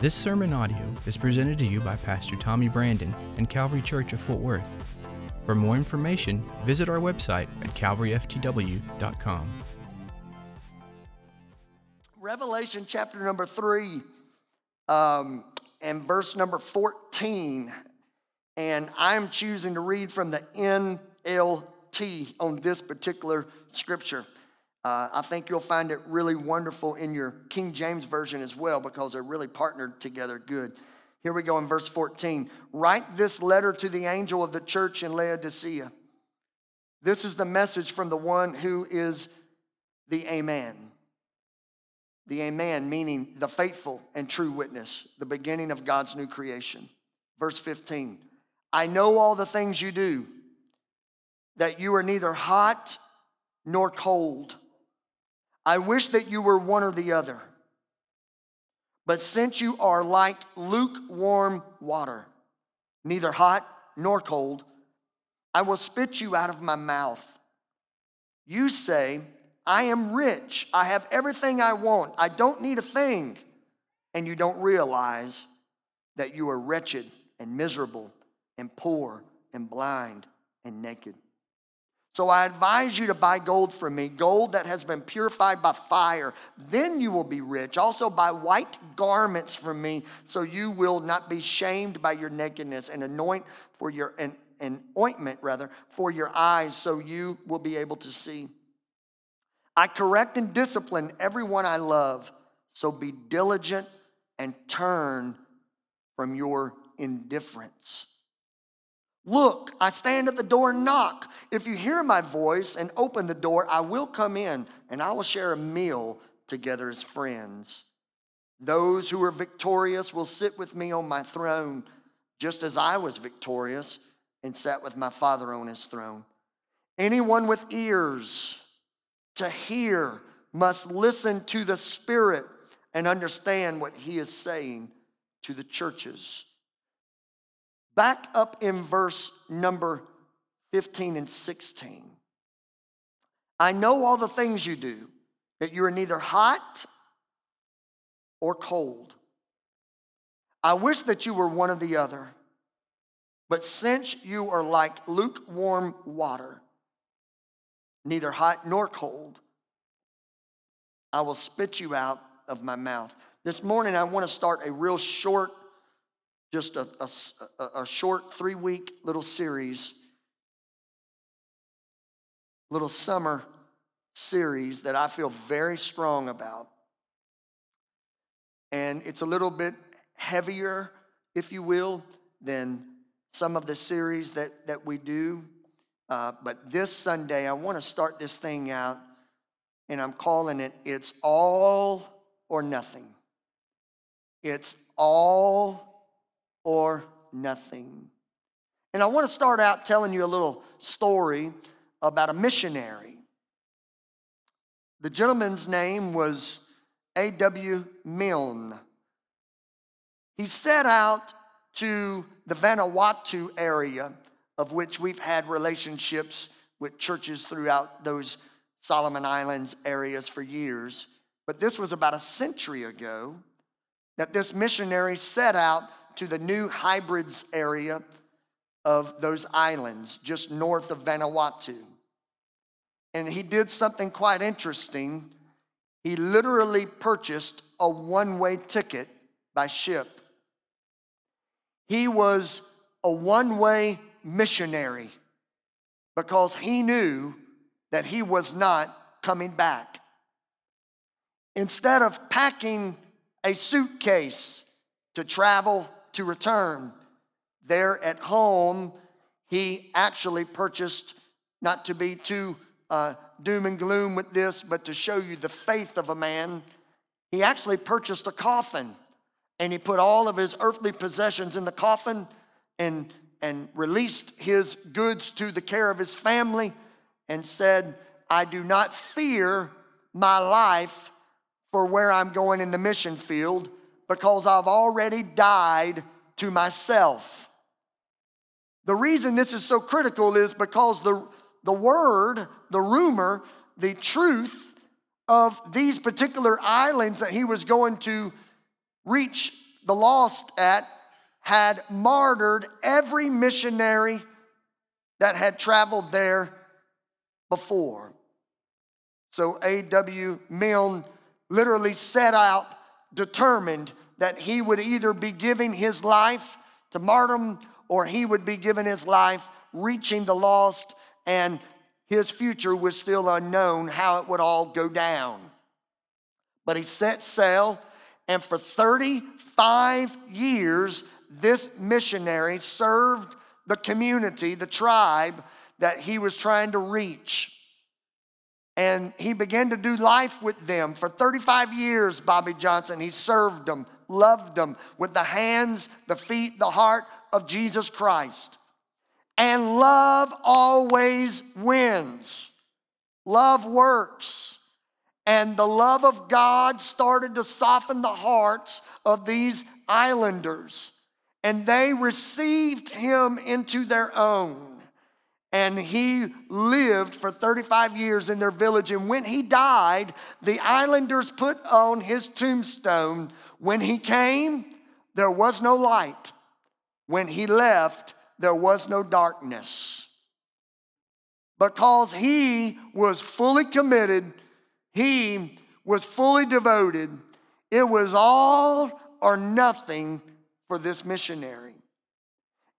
This sermon audio is presented to you by Pastor Tommy Brandon and Calvary Church of Fort Worth. For more information, visit our website at calvaryftw.com. Revelation chapter number three um, and verse number 14. And I'm choosing to read from the NLT on this particular scripture. Uh, I think you'll find it really wonderful in your King James Version as well because they're really partnered together good. Here we go in verse 14. Write this letter to the angel of the church in Laodicea. This is the message from the one who is the Amen. The Amen, meaning the faithful and true witness, the beginning of God's new creation. Verse 15 I know all the things you do, that you are neither hot nor cold. I wish that you were one or the other. But since you are like lukewarm water, neither hot nor cold, I will spit you out of my mouth. You say, I am rich. I have everything I want. I don't need a thing. And you don't realize that you are wretched and miserable and poor and blind and naked. So I advise you to buy gold from me, gold that has been purified by fire. Then you will be rich. Also buy white garments from me, so you will not be shamed by your nakedness, and anoint for your an, an ointment rather for your eyes, so you will be able to see. I correct and discipline everyone I love, so be diligent and turn from your indifference. Look, I stand at the door and knock. If you hear my voice and open the door, I will come in and I will share a meal together as friends. Those who are victorious will sit with me on my throne, just as I was victorious and sat with my Father on his throne. Anyone with ears to hear must listen to the Spirit and understand what he is saying to the churches. Back up in verse number 15 and 16. I know all the things you do, that you are neither hot or cold. I wish that you were one or the other. But since you are like lukewarm water, neither hot nor cold, I will spit you out of my mouth. This morning, I want to start a real short just a, a, a short three week little series, little summer series that I feel very strong about. And it's a little bit heavier, if you will, than some of the series that, that we do. Uh, but this Sunday, I want to start this thing out, and I'm calling it It's All or Nothing. It's all or nothing. And I want to start out telling you a little story about a missionary. The gentleman's name was A.W. Milne. He set out to the Vanuatu area, of which we've had relationships with churches throughout those Solomon Islands areas for years. But this was about a century ago that this missionary set out to the New Hebrides area of those islands just north of Vanuatu. And he did something quite interesting. He literally purchased a one way ticket by ship. He was a one way missionary because he knew that he was not coming back. Instead of packing a suitcase to travel to return. There at home, he actually purchased, not to be too uh, doom and gloom with this, but to show you the faith of a man, he actually purchased a coffin and he put all of his earthly possessions in the coffin and, and released his goods to the care of his family and said, I do not fear my life for where I'm going in the mission field because I've already died to myself. The reason this is so critical is because the, the word, the rumor, the truth of these particular islands that he was going to reach the lost at had martyred every missionary that had traveled there before. So A.W. Milne literally set out determined that he would either be giving his life to martyrdom or he would be giving his life reaching the lost and his future was still unknown how it would all go down. But he set sail, and for 35 years, this missionary served the community, the tribe that he was trying to reach. And he began to do life with them. For 35 years, Bobby Johnson, he served them, loved them with the hands, the feet, the heart of Jesus Christ. And love always wins. Love works. And the love of God started to soften the hearts of these islanders. And they received him into their own. And he lived for 35 years in their village. And when he died, the islanders put on his tombstone when he came, there was no light. When he left, there was no darkness. Because he was fully committed, he was fully devoted. It was all or nothing for this missionary.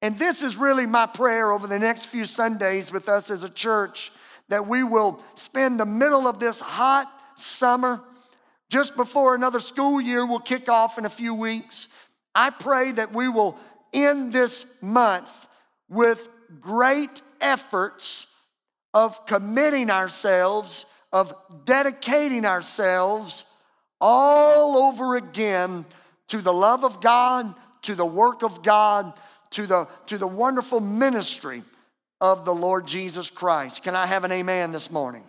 And this is really my prayer over the next few Sundays with us as a church that we will spend the middle of this hot summer just before another school year will kick off in a few weeks. I pray that we will end this month with great efforts of committing ourselves, of dedicating ourselves all over again to the love of God, to the work of God, to the, to the wonderful ministry of the Lord Jesus Christ. Can I have an amen this morning?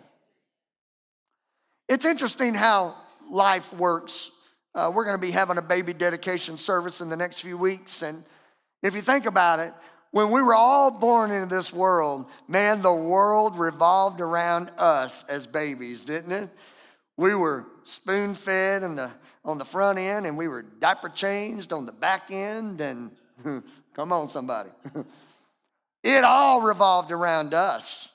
It's interesting how life works. Uh, we're going to be having a baby dedication service in the next few weeks. And if you think about it, when we were all born into this world, man, the world revolved around us as babies, didn't it? We were spoon fed the, on the front end, and we were diaper changed on the back end. And come on, somebody. it all revolved around us.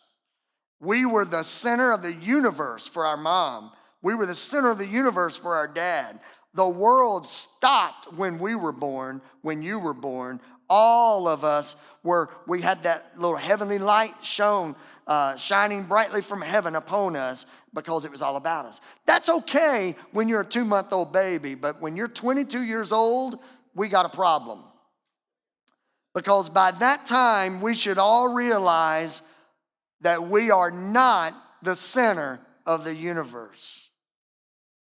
We were the center of the universe for our mom. We were the center of the universe for our dad. The world stopped when we were born, when you were born all of us were, we had that little heavenly light shone, uh, shining brightly from heaven upon us because it was all about us. That's okay when you're a two month old baby, but when you're 22 years old, we got a problem. Because by that time, we should all realize that we are not the center of the universe.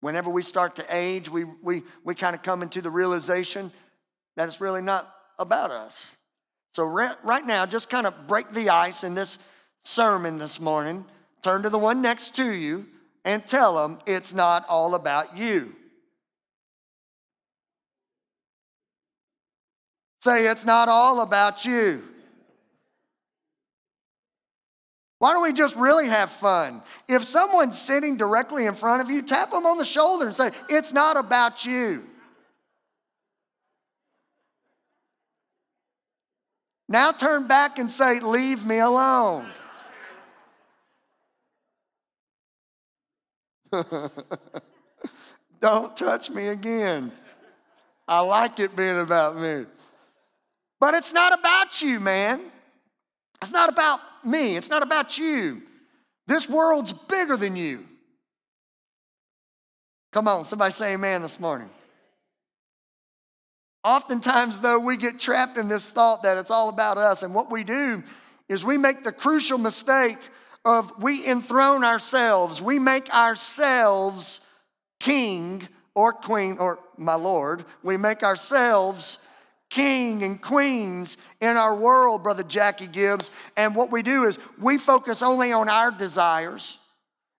Whenever we start to age, we, we, we kind of come into the realization that it's really not about us. So, right now, just kind of break the ice in this sermon this morning. Turn to the one next to you and tell them it's not all about you. Say, it's not all about you. Why don't we just really have fun? If someone's sitting directly in front of you, tap them on the shoulder and say, It's not about you. Now turn back and say, Leave me alone. Don't touch me again. I like it being about me. But it's not about you, man. It's not about me. It's not about you. This world's bigger than you. Come on, somebody say amen this morning. Oftentimes, though, we get trapped in this thought that it's all about us. And what we do is we make the crucial mistake of we enthrone ourselves. We make ourselves king or queen or my Lord. We make ourselves king and queens in our world, Brother Jackie Gibbs. And what we do is we focus only on our desires.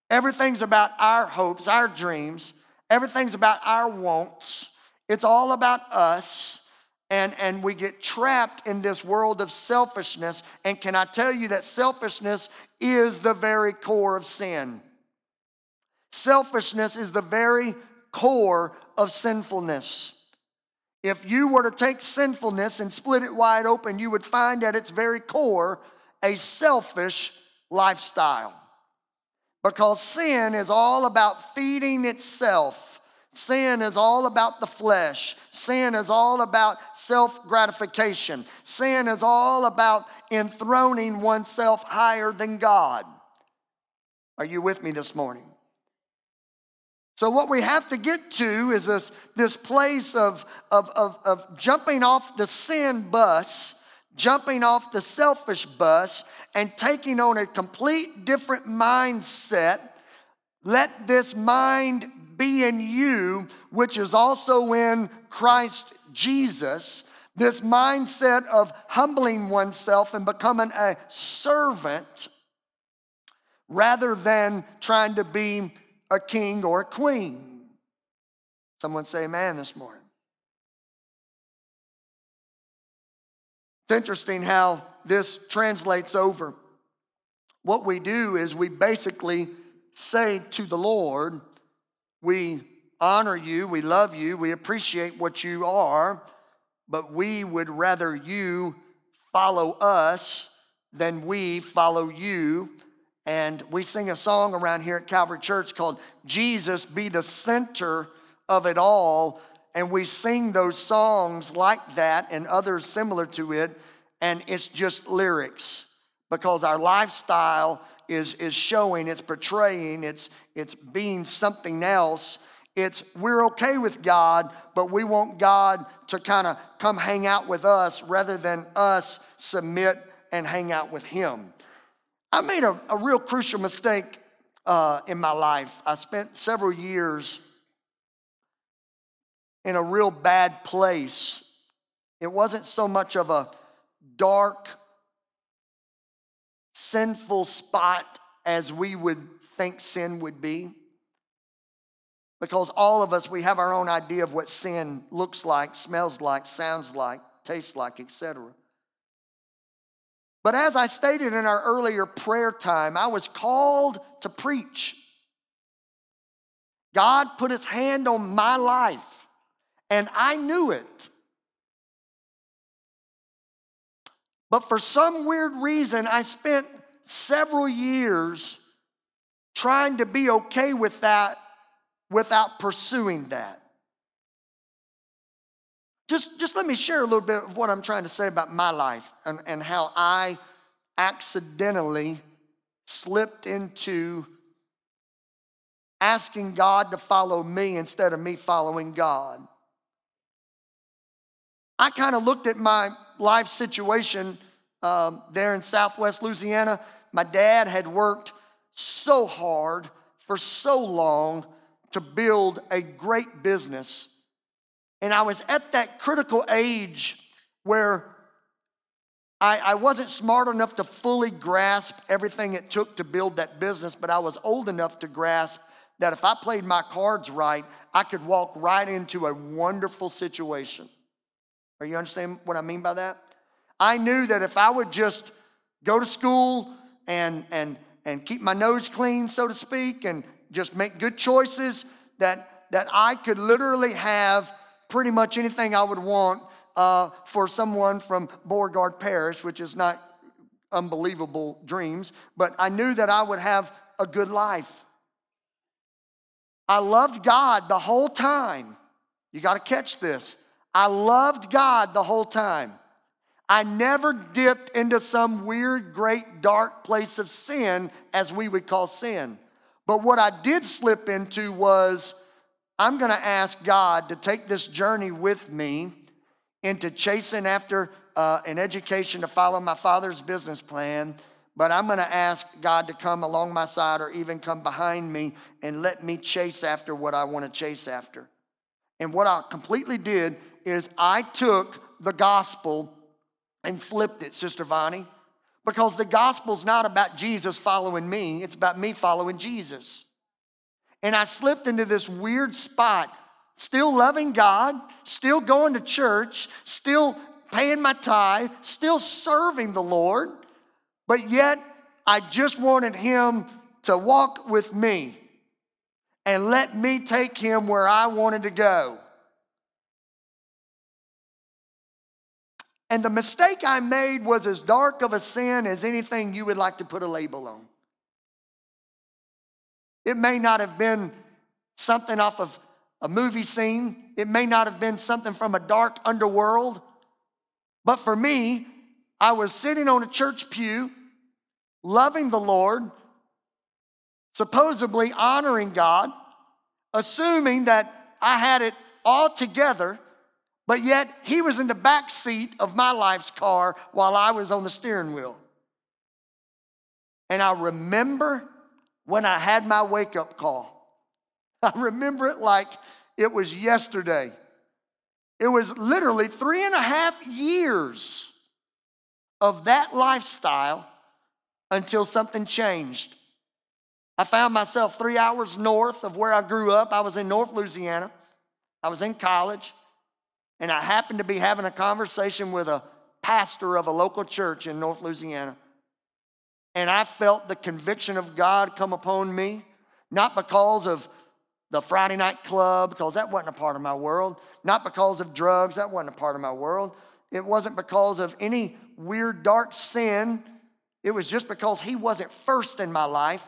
Everything's about our hopes, our dreams. Everything's about our wants. It's all about us. And, and we get trapped in this world of selfishness. And can I tell you that selfishness is the very core of sin? Selfishness is the very core of sinfulness. If you were to take sinfulness and split it wide open, you would find at its very core a selfish lifestyle. Because sin is all about feeding itself. Sin is all about the flesh. Sin is all about self gratification. Sin is all about enthroning oneself higher than God. Are you with me this morning? So, what we have to get to is this, this place of, of, of, of jumping off the sin bus, jumping off the selfish bus, and taking on a complete different mindset. Let this mind be in you, which is also in Christ Jesus. This mindset of humbling oneself and becoming a servant rather than trying to be a king or a queen. Someone say amen this morning. It's interesting how this translates over. What we do is we basically say to the Lord, We honor you, we love you, we appreciate what you are, but we would rather you follow us than we follow you. And we sing a song around here at Calvary Church called Jesus Be the Center of It All. And we sing those songs like that and others similar to it, and it's just lyrics because our lifestyle is, is showing, it's portraying, it's, it's being something else. It's we're okay with God, but we want God to kind of come hang out with us rather than us submit and hang out with Him. I made a, a real crucial mistake uh, in my life. I spent several years in a real bad place. It wasn't so much of a dark, sinful spot as we would think sin would be. Because all of us, we have our own idea of what sin looks like, smells like, sounds like, tastes like, etc. But as I stated in our earlier prayer time, I was called to preach. God put his hand on my life, and I knew it. But for some weird reason, I spent several years trying to be okay with that without pursuing that. Just, just let me share a little bit of what I'm trying to say about my life and, and how I accidentally slipped into asking God to follow me instead of me following God. I kind of looked at my life situation um, there in southwest Louisiana. My dad had worked so hard for so long to build a great business and I was at that critical age where I, I, wasn't smart enough to fully grasp everything it took to build that business, but I was old enough to grasp that if I played my cards right, I could walk right into a wonderful situation. Are you understand what I mean by that? I knew that if I would just go to school and and and keep my nose clean, so to speak, and just make good choices, that that I could literally have pretty much anything I would want uh, for someone from Beauregard Parish, which is not unbelievable dreams, but I knew that I would have a good life. I loved God the whole time. You got to catch this. I loved God the whole time. I never dipped into some weird, great, dark place of sin, as we would call sin. But what I did slip into was I'm going to ask God to take this journey with me into chasing after uh, an education to follow my father's business plan. But I'm going to ask God to come along my side or even come behind me and let me chase after what I want to chase after. And what I completely did is I took the gospel and flipped it, Sister Vonnie, because the gospel's not about Jesus following me, it's about me following Jesus. And I slipped into this weird spot, still loving God, still going to church, still paying my tithe, still serving the Lord, but yet I just wanted Him to walk with me and let me take Him where I wanted to go. And the mistake I made was as dark of a sin as anything you would like to put a label on. It may not have been something off of a movie scene, it may not have been something from a dark underworld. But for me, I was sitting on a church pew, loving the Lord, supposedly honoring God, assuming that I had it all together, but yet He was in the back seat of my life's car while I was on the steering wheel. And I remember when I had my wake up call. I remember it like it was yesterday. It was literally three and a half years of that lifestyle until something changed. I found myself three hours north of where I grew up. I was in North Louisiana. I was in college, and I happened to be having a conversation with a pastor of a local church in North Louisiana. And I felt the conviction of God come upon me, not because of the Friday night club, because that wasn't a part of my world, not because of drugs, that wasn't a part of my world. It wasn't because of any weird, dark sin. It was just because He wasn't first in my life.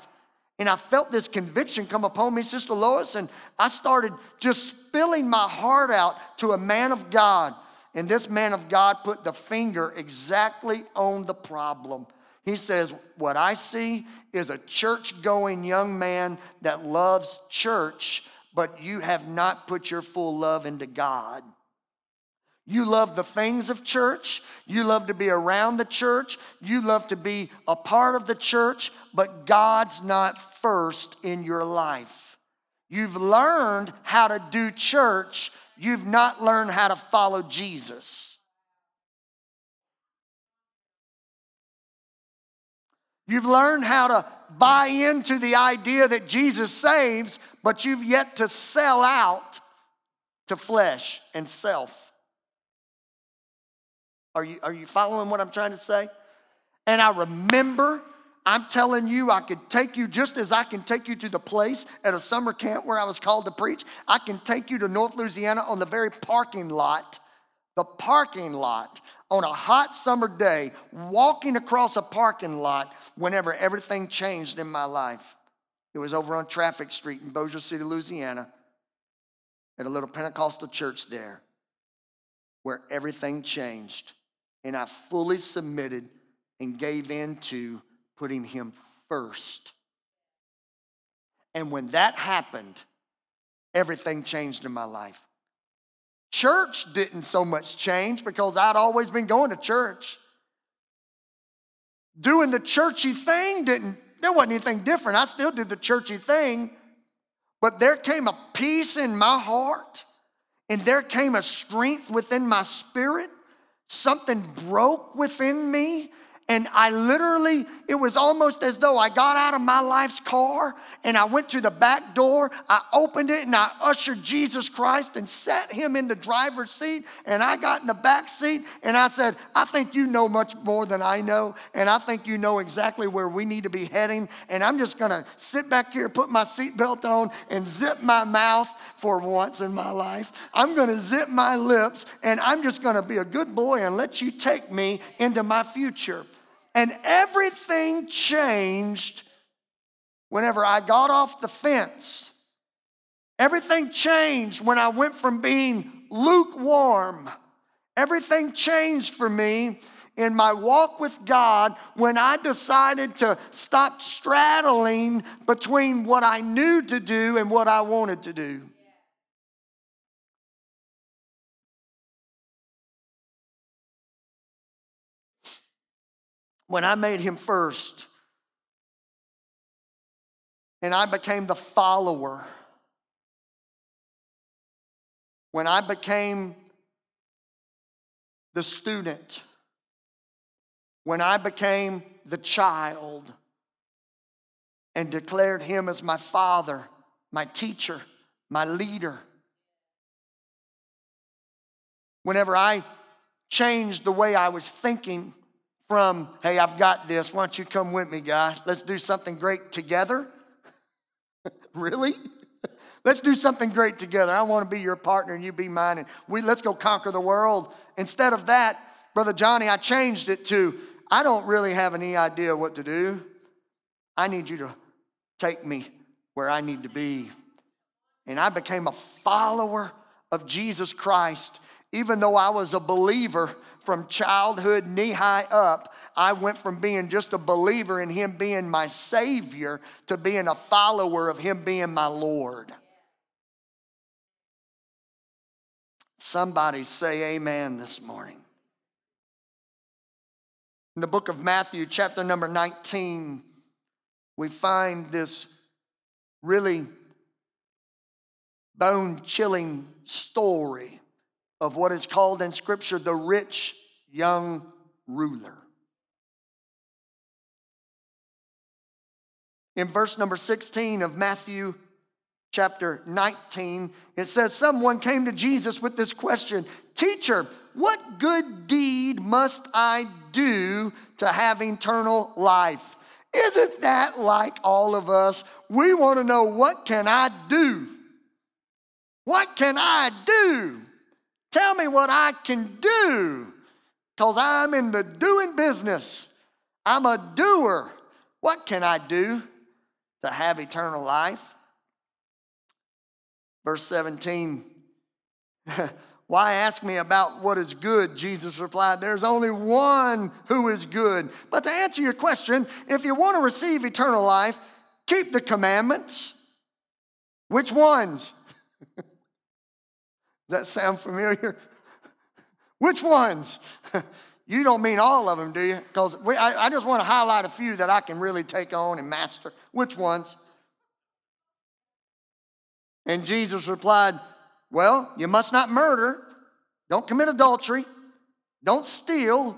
And I felt this conviction come upon me, Sister Lois, and I started just spilling my heart out to a man of God. And this man of God put the finger exactly on the problem. He says, What I see is a church going young man that loves church, but you have not put your full love into God. You love the things of church. You love to be around the church. You love to be a part of the church, but God's not first in your life. You've learned how to do church, you've not learned how to follow Jesus. You've learned how to buy into the idea that Jesus saves, but you've yet to sell out to flesh and self. Are you, are you following what I'm trying to say? And I remember, I'm telling you, I could take you just as I can take you to the place at a summer camp where I was called to preach. I can take you to North Louisiana on the very parking lot, the parking lot on a hot summer day, walking across a parking lot whenever everything changed in my life. It was over on Traffic Street in Bossier City, Louisiana, at a little Pentecostal church there, where everything changed and I fully submitted and gave in to putting him first. And when that happened, everything changed in my life. Church didn't so much change because I'd always been going to church. Doing the churchy thing didn't, there wasn't anything different. I still did the churchy thing, but there came a peace in my heart and there came a strength within my spirit something broke within me and I literally, it was almost as though I got out of my life's car and I went to the back door. I opened it and I ushered Jesus Christ and sat him in the driver's seat. And I got in the back seat and I said, I think you know much more than I know. And I think you know exactly where we need to be heading. And I'm just gonna sit back here, put my seatbelt on, and zip my mouth for once in my life. I'm gonna zip my lips and I'm just gonna be a good boy and let you take me into my future. And everything changed whenever I got off the fence. Everything changed when I went from being lukewarm. Everything changed for me in my walk with God when I decided to stop straddling between what I knew to do and what I wanted to do. When I made him first. And I became the follower, when I became the student, when I became the child. And declared him as my father, my teacher, my leader. Whenever I changed the way I was thinking from, hey, I've got this. Why don't you come with me, guys? Let's do something great together. really? let's do something great together. I want to be your partner and you be mine. And we let's go conquer the world. Instead of that, Brother Johnny, I changed it to I don't really have any idea what to do. I need you to take me where I need to be. And I became a follower of Jesus Christ. Even though I was a believer from childhood, knee high up, I went from being just a believer in Him being my Savior to being a follower of Him being my Lord. Somebody say amen this morning. In the book of Matthew, chapter number 19, we find this really bone chilling story of what is called in Scripture the rich young ruler. In verse number 16 of Matthew chapter 19, it says, Someone came to Jesus with this question Teacher, what good deed must I do to have eternal life? Isn't that like all of us? We want to know what can I do? What can I do? Tell me what I can do because I'm in the doing business. I'm a doer. What can I do to have eternal life? Verse 17. Why ask me about what is good? Jesus replied, There's only one who is good. But to answer your question, if you want to receive eternal life, keep the commandments. Which ones? that sound familiar? Which ones? you don't mean all of them, do you? Because I, I just want to highlight a few that I can really take on and master. Which ones? And Jesus replied, well, you must not murder, don't commit adultery, don't steal,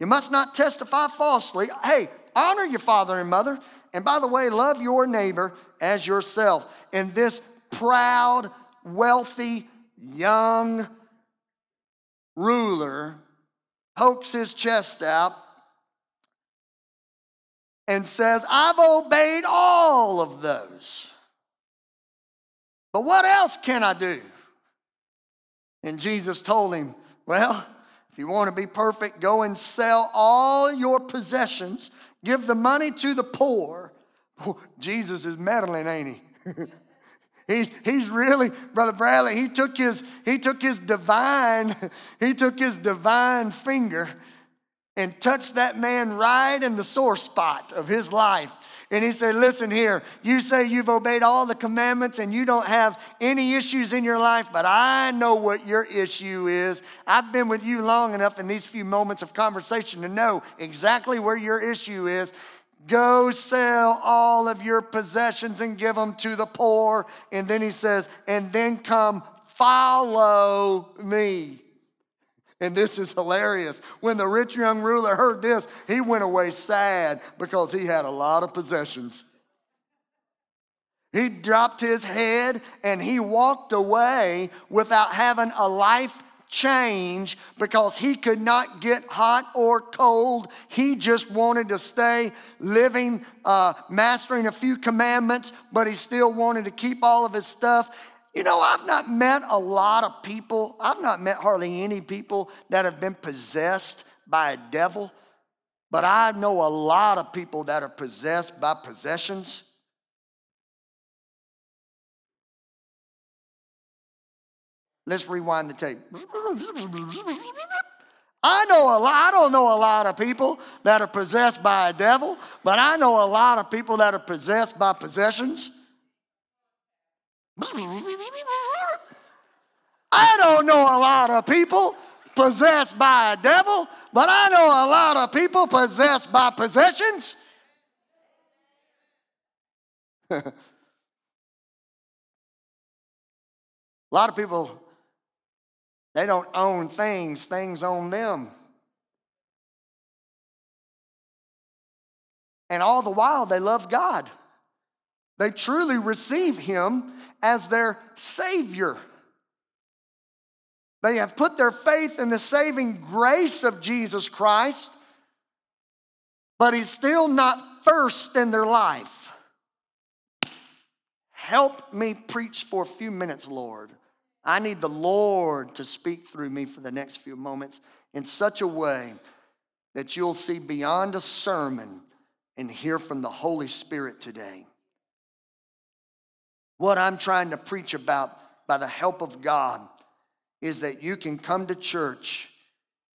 you must not testify falsely. Hey, honor your father and mother. And by the way, love your neighbor as yourself. And this proud, wealthy, young ruler pokes his chest out and says, I've obeyed all of those. But what else can I do? And Jesus told him, Well, if you want to be perfect, go and sell all your possessions, give the money to the poor. Jesus is meddling, ain't he? He's, he's really, Brother Bradley, he took his, he took his divine, he took his divine finger and touched that man right in the sore spot of his life and he said, Listen here, you say you've obeyed all the commandments and you don't have any issues in your life, but I know what your issue is. I've been with you long enough in these few moments of conversation to know exactly where your issue is. Go sell all of your possessions and give them to the poor. And then he says, And then come follow me. And this is hilarious. When the rich young ruler heard this, he went away sad because he had a lot of possessions. He dropped his head and he walked away without having a life change because he could not get hot or cold. He just wanted to stay living, uh, mastering a few commandments, but he still wanted to keep all of his stuff. You know, I've not met a lot of people, I've not met hardly any people that have been possessed by a devil, but I know a lot of people that are possessed by possessions. Let's rewind the tape. I know a lot, I don't know a lot of people that are possessed by a devil, but I know a lot of people that are possessed by possessions. I don't know a lot of people possessed by a devil, but I know a lot of people possessed by possessions. a lot of people, they don't own things, things own them. And all the while, they love God. They truly receive Him as their Savior. They have put their faith in the saving grace of Jesus Christ, but He's still not first in their life. Help me preach for a few minutes, Lord. I need the Lord to speak through me for the next few moments. in such a way that you'll see beyond a sermon and hear from the Holy Spirit today. What I'm trying to preach about by the help of God is that you can come to church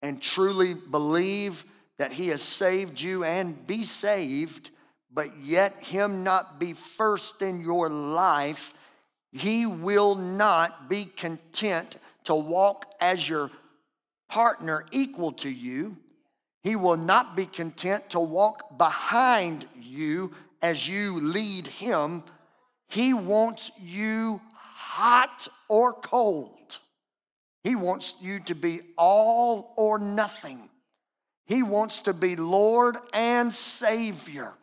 and truly believe that He has saved you and be saved, but yet Him not be first in your life. He will not be content to walk as your partner equal to you. He will not be content to walk behind you as you lead him. He wants you hot or cold. He wants you to be all or nothing. He wants to be Lord and Savior.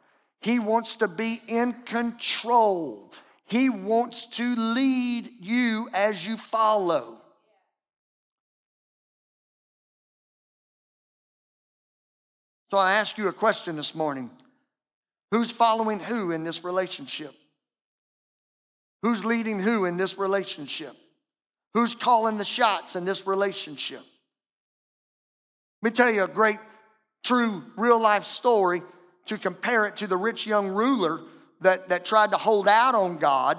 He wants to be in control. He wants to lead you as you follow. So I ask you a question this morning Who's following who in this relationship? Who's leading who in this relationship? Who's calling the shots in this relationship? Let me tell you a great, true, real life story to compare it to the rich young ruler that, that tried to hold out on God,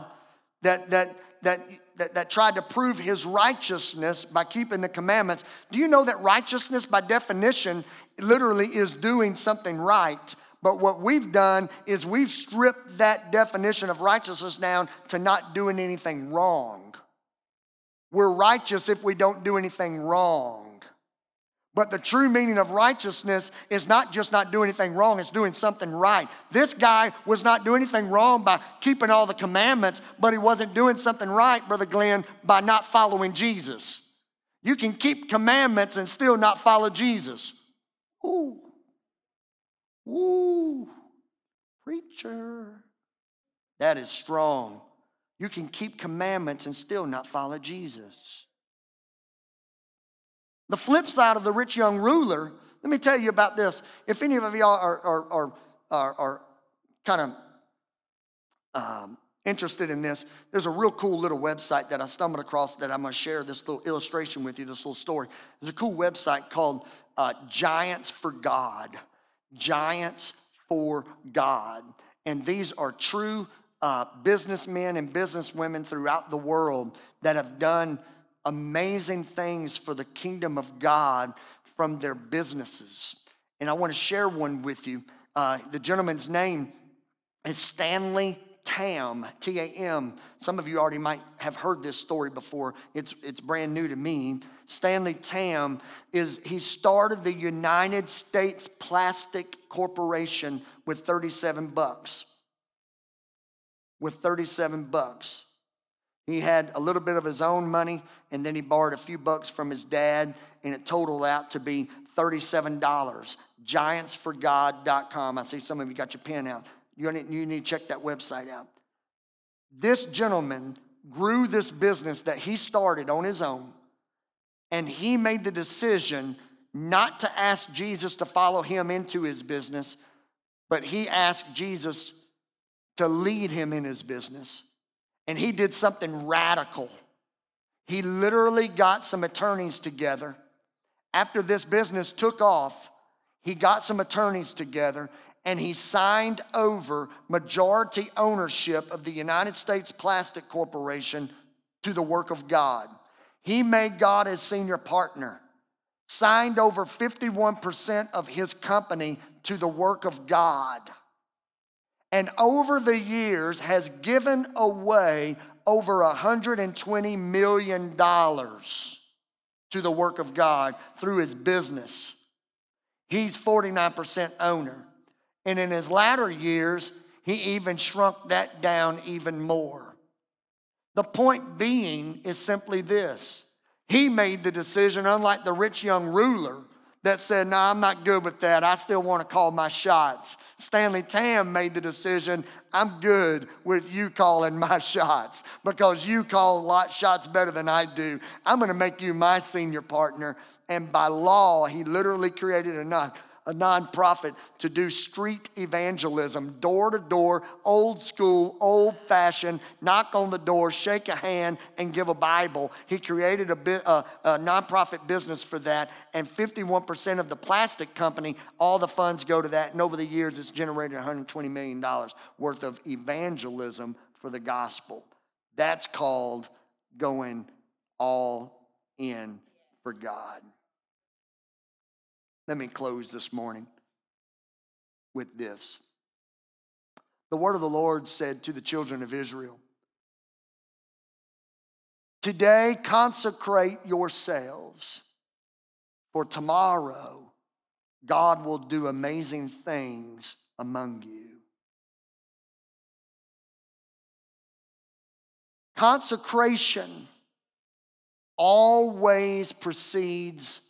that, that, that, that, that tried to prove his righteousness by keeping the commandments. Do you know that righteousness, by definition, literally is doing something right? But what we've done is we've stripped that definition of righteousness down to not doing anything wrong. We're righteous if we don't do anything wrong. But the true meaning of righteousness is not just not doing anything wrong, it's doing something right. This guy was not doing anything wrong by keeping all the commandments, but he wasn't doing something right, Brother Glenn, by not following Jesus. You can keep commandments and still not follow Jesus. Ooh. Ooh. Preacher. That is strong. You can keep commandments and still not follow Jesus. The flip side of the rich young ruler, let me tell you about this. If any of y'all are, are, are, are, are kind of um, interested in this, there's a real cool little website that I stumbled across that I'm going to share this little illustration with you, this little story. There's a cool website called uh, Giants for God. Giants for God. And these are true uh, businessmen and businesswomen throughout the world that have done amazing things for the kingdom of God from their businesses. And I want to share one with you. Uh, the gentleman's name is Stanley Tam, T A M. Some of you already might have heard this story before. It's, it's brand new to me. Stanley Tam is, he started the United States Plastic Corporation with 37 bucks with 37 bucks. He had a little bit of his own money, and then he borrowed a few bucks from his dad, and it totaled out to be $37. Giantsforgod.com. I see some of you got your pen out. You need, you need to check that website out. This gentleman grew this business that he started on his own, and he made the decision not to ask Jesus to follow him into his business, but he asked Jesus to lead him in his business. And he did something radical. He literally got some attorneys together. After this business took off, he got some attorneys together and he signed over majority ownership of the United States Plastic Corporation to the work of God. He made God his senior partner, signed over 51% of his company to the work of God and over the years has given away over $120 million to the work of God through his business. He's 49% owner. And in his latter years, he even shrunk that down even more. The point being is simply this he made the decision, unlike the rich young ruler that said, No, I'm not good with that. I still want to call my shots. Stanley Tam made the decision I'm good with you calling my shots because you call a lot shots better than I do. I'm going to make you my senior partner. And by law, he literally created a, a nonprofit to do street evangelism, door to door, old school, old fashioned, knock on the door, shake a hand, and give a Bible. He created a, a, a nonprofit business for that, and 51% of the plastic company, all the funds go to that. And over the years, it's generated $120 million worth of evangelism for the gospel. That's called going all in for God. Let me close this morning with this. The word of the Lord said to the children of Israel Today consecrate yourselves, for tomorrow God will do amazing things among you. Consecration always precedes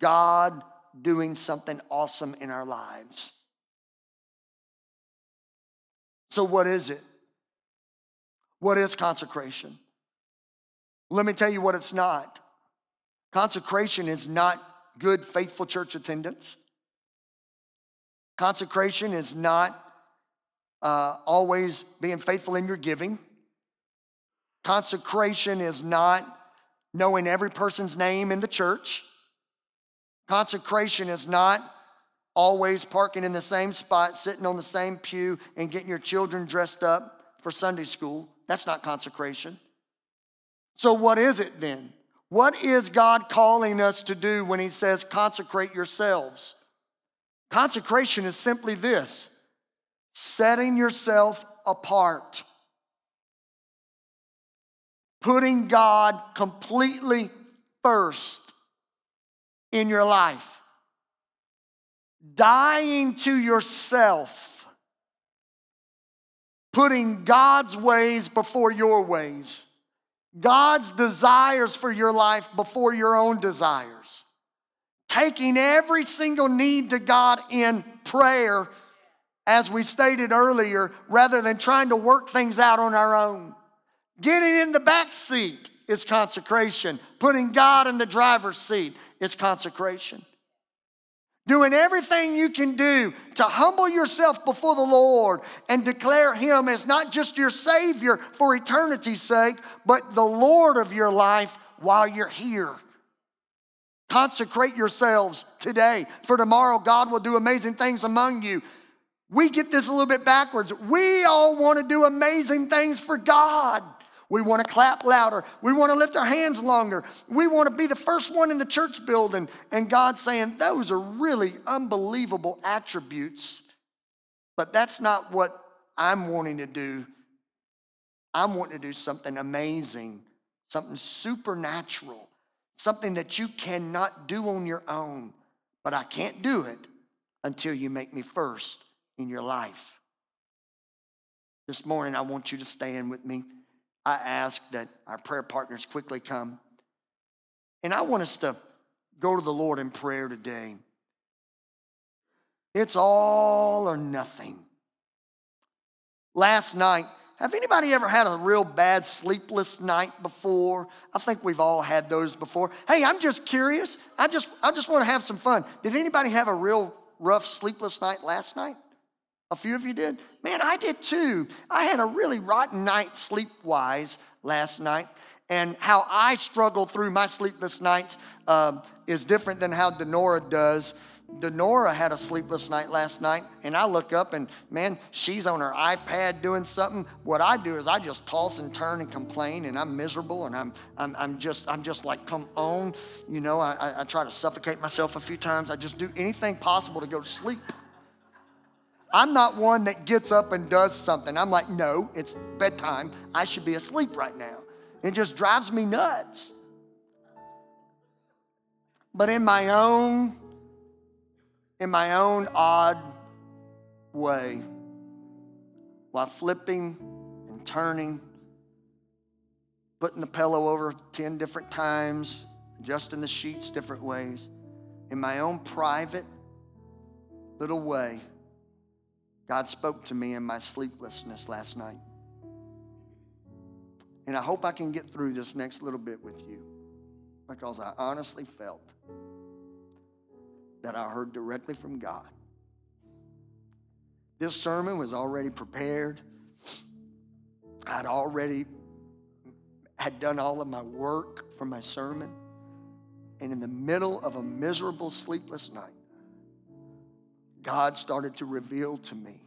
God doing something awesome in our lives. So, what is it? What is consecration? Let me tell you what it's not. Consecration is not good, faithful church attendance. Consecration is not uh, always being faithful in your giving. Consecration is not knowing every person's name in the church. Consecration is not always parking in the same spot, sitting on the same pew, and getting your children dressed up for Sunday school. That's not consecration. So, what is it then? What is God calling us to do when He says, consecrate yourselves? Consecration is simply this setting yourself apart, putting God completely first in your life. Dying to yourself, putting God's ways before your ways, God's desires for your life before your own desires, taking every single need to God in prayer, as we stated earlier, rather than trying to work things out on our own. Getting in the back seat is consecration, putting God in the driver's seat it's consecration. Doing everything you can do to humble yourself before the Lord and declare Him as not just your Savior for eternity's sake, but the Lord of your life while you're here. Consecrate yourselves today, for tomorrow God will do amazing things among you. We get this a little bit backwards. We all want to do amazing things for God. We want to clap louder. We want to lift our hands longer. We want to be the first one in the church building. And God's saying, those are really unbelievable attributes. But that's not what I'm wanting to do. I'm wanting to do something amazing, something supernatural, something that you cannot do on your own. But I can't do it until you make me first in your life. This morning, I want you to stand with me. I ask that our prayer partners quickly come. And I want us to go to the Lord in prayer today. It's all or nothing. Last night, have anybody ever had a real bad sleepless night before? I think we've all had those before. Hey, I'm just curious. I just I just want to have some fun. Did anybody have a real rough sleepless night last night? A few of you did? Man, I did too. I had a really rotten night sleep wise last night. And how I struggle through my sleepless nights um, is different than how Denora does. Denora had a sleepless night last night, and I look up and man, she's on her iPad doing something. What I do is I just toss and turn and complain, and I'm miserable, and I'm I'm, I'm just I'm just like, come on, you know. I, I try to suffocate myself a few times. I just do anything possible to go to sleep. I'm not one that gets up and does something. I'm like, no, it's bedtime. I should be asleep right now. It just drives me nuts. But in my own, in my own odd way, while flipping and turning, putting the pillow over 10 different times, adjusting the sheets different ways, in my own private little way, God spoke to me in my sleeplessness last night. And I hope I can get through this next little bit with you because I honestly felt that I heard directly from God. This sermon was already prepared. I'd already had done all of my work for my sermon. And in the middle of a miserable, sleepless night, God started to reveal to me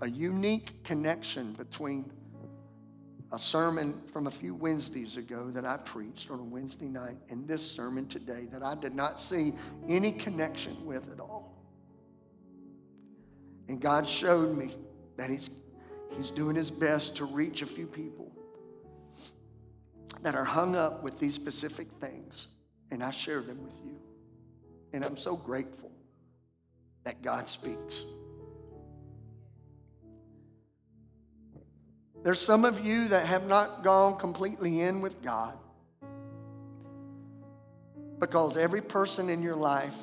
a unique connection between a sermon from a few Wednesdays ago that I preached on a Wednesday night and this sermon today that I did not see any connection with at all. And God showed me that He's, he's doing His best to reach a few people that are hung up with these specific things. And I share them with you. And I'm so grateful that God speaks. There's some of you that have not gone completely in with God because every person in your life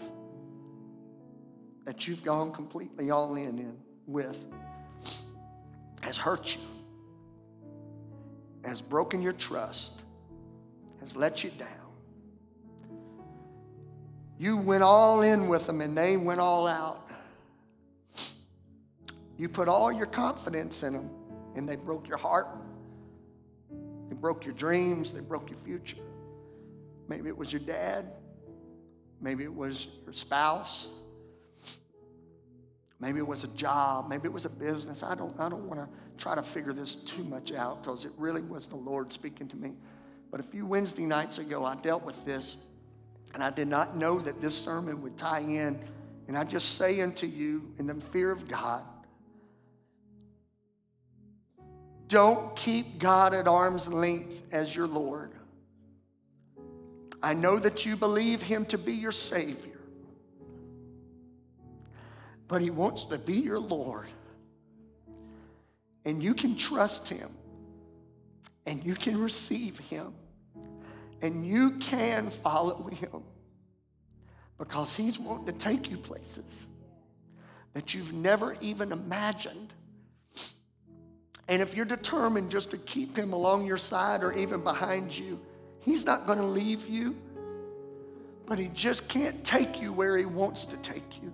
that you've gone completely all in, in with has hurt you, has broken your trust, has let you down. You went all in with them and they went all out. You put all your confidence in them and they broke your heart. They broke your dreams. They broke your future. Maybe it was your dad. Maybe it was your spouse. Maybe it was a job. Maybe it was a business. I don't, I don't want to try to figure this too much out because it really was the Lord speaking to me. But a few Wednesday nights ago, I dealt with this, and I did not know that this sermon would tie in. And I just say unto you, in the fear of God, Don't keep God at arm's length as your Lord. I know that you believe Him to be your Savior, but He wants to be your Lord. And you can trust Him, and you can receive Him, and you can follow Him because He's wanting to take you places that you've never even imagined. And if you're determined just to keep him along your side or even behind you, he's not going to leave you. But he just can't take you where he wants to take you.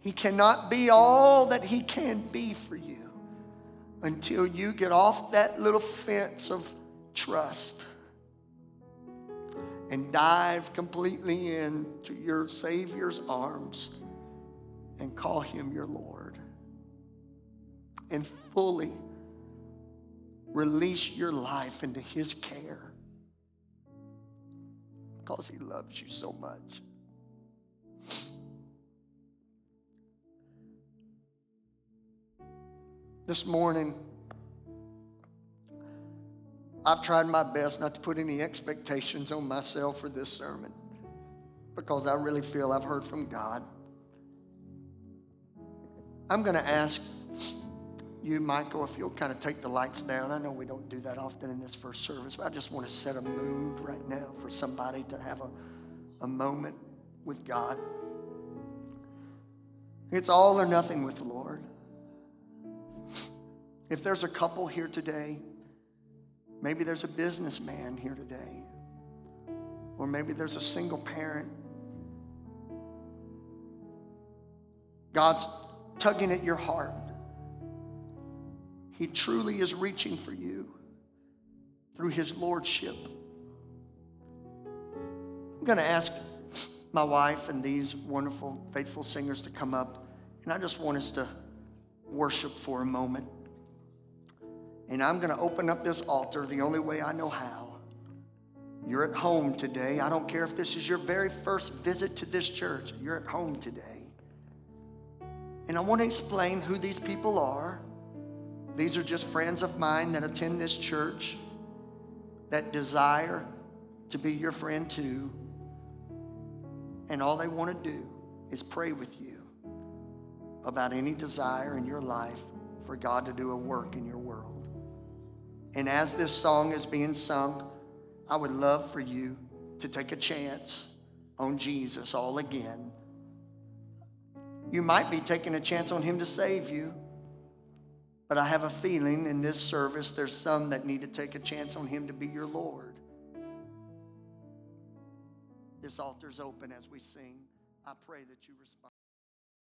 He cannot be all that he can be for you until you get off that little fence of trust and dive completely into your Savior's arms and call him your Lord and fully release your life into His care because He loves you so much. This morning, I've tried my best not to put any expectations on myself for this sermon because I really feel I've heard from God. I'm going to ask you, Michael, if you'll kind of take the lights down. I know we don't do that often in this first service, but I just want to set a mood right now for somebody to have a, a moment with God. It's all or nothing with the Lord. If there's a couple here today, maybe there's a businessman here today, or maybe there's a single parent. God's tugging at your heart he truly is reaching for you through His Lordship. I'm going to ask my wife and these wonderful, faithful singers to come up, and I just want us to worship for a moment. And I'm going to open up this altar the only way I know how. You're at home today. I don't care if this is your very first visit to this church, you're at home today. And I want to explain who these people are these are just friends of mine that attend this church that desire to be your friend too. And all they want to do is pray with you about any desire in your life for God to do a work in your. And as this song is being sung, I would love for you to take a chance on Jesus all again. You might be taking a chance on Him to save you. But I have a feeling in this service there's some that need to take a chance on Him to be your Lord. This altar's open as we sing. I pray that you respond.